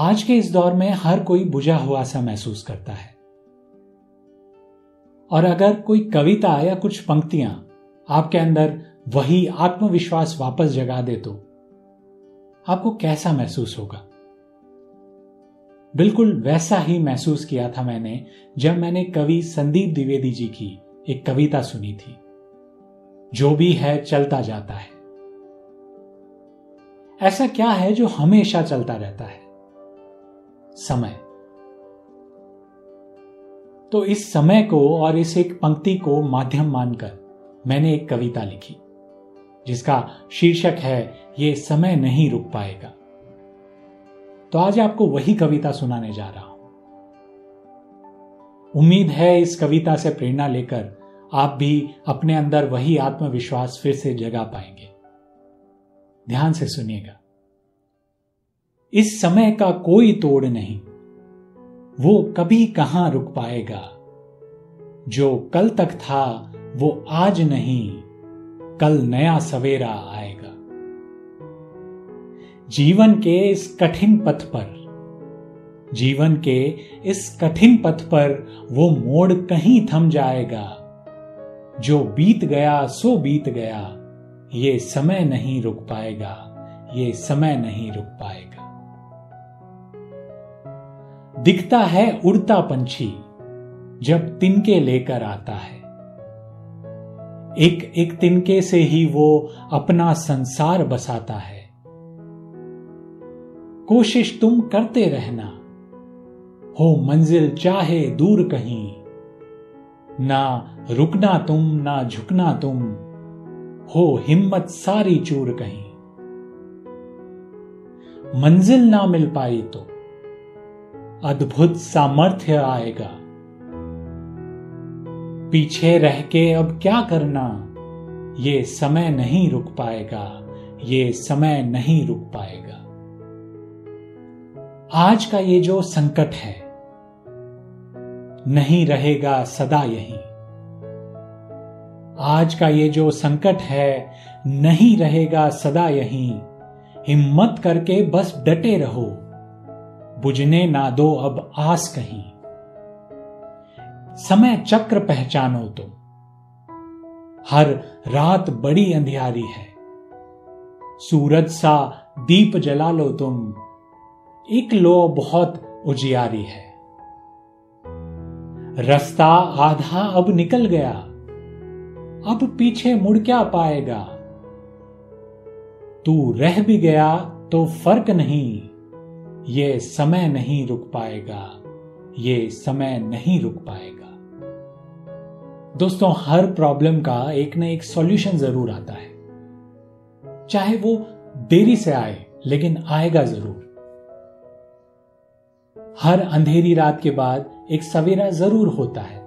आज के इस दौर में हर कोई बुझा हुआ सा महसूस करता है। और अगर कोई कविता या कुछ पंक्तियाँ आपके अंदर वही आत्मविश्वास वापस जगा दे तो आपको कैसा महसूस होगा? बिल्कुल वैसा ही महसूस किया था मैंने जब मैंने कवि संदीप द्विवेदी जी की एक कविता सुनी थी। जो भी है, चलता जाता है। ऐसा क्या है जो हमेशा चलता रहता है? समय। तो इस समय को और इस एक पंक्ति को माध्यम मानकर मैंने एक कविता लिखी, जिसका शीर्षक है, ये समय नहीं रुक पाएगा। तो आज आपको वही कविता सुनाने जा रहा हूँ। उम्मीद है इस कविता से प्रेरणा लेकर आप भी अपने अंदर वही आत्मविश्वास फिर से जगा पाएँगे। ध्यान से सुनिएगा। इस समय का कोई तोड़ नहीं। वो कभी कहाँ रुक पाएगा? जो कल तक था, वो आज नहीं। कल नया सवेरा आएगा। जीवन के इस कठिन पथ पर, जीवन के इस कठिन पथ पर वो मोड़ कहीं थम जाएगा। जो बीत गया, सो बीत गया। ये समय नहीं रुक पाएगा। ये समय नहीं रुक पाएगा। दिखता है उड़ता पंछी, जब तिनके लेकर आता है। एक एक तिनके से ही वो अपना संसार बसाता है। कोशिश तुम करते रहना, हो मंजिल चाहे दूर कहीं। ना रुकना तुम, ना झुकना तुम, हो हिम्मत सारी चूर कहीं। मंजिल ना मिल पाई तो अद्भुत सामर्थ्य आएगा। पीछे रह के अब क्या करना? ये समय नहीं रुक पाएगा। ये समय नहीं रुक पाएगा। आज का ये जो संकट है, नहीं रहेगा सदा यही। आज का ये जो संकट है, नहीं रहेगा सदा यही। हिम्मत करके बस डटे रहो। बुझने ना दो अब आस कहीं। समय चक्र पहचानो तुम हर रात बड़ी अंधियारी है। सूरज सा दीप जला लो तुम। एक लो बहुत उजियारी है। रास्ता आधा अब निकल गया। अब पीछे मुड़ क्या पाएगा? तू रह भी गया तो फ़र्क नहीं। ये समय नहीं रुक पाएगा, ये समय नहीं रुक पाएगा। दोस्तों, हर प्रॉब्लम का एक ना एक सॉल्यूशन ज़रूर आता है। चाहे वो देरी से आए, लेकिन आएगा ज़रूर। हर अंधेरी रात के बाद एक सवेरा ज़रूर होता है।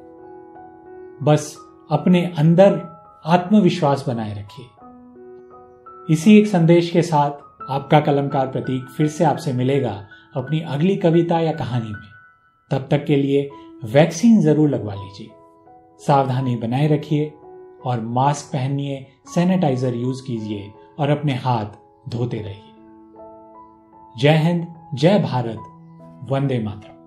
बस अपने अंदर आत्मविश्वास बनाए रखिए। इसी एक संदेश के साथ आपका कलमकार प्रतीक फिर से आपसे मिलेगा। अपनी अगली कविता या कहानी में। तब तक के लिए वैक्सीन ज़रूर लगवा लीजिए। सावधानी बनाए रखिए और मास्क पहनिए, सैनिटाइजर यूज़ कीजिए और अपने हाथ धोते रहिए। जय हिंद, जय भारत, वंदे मातरम।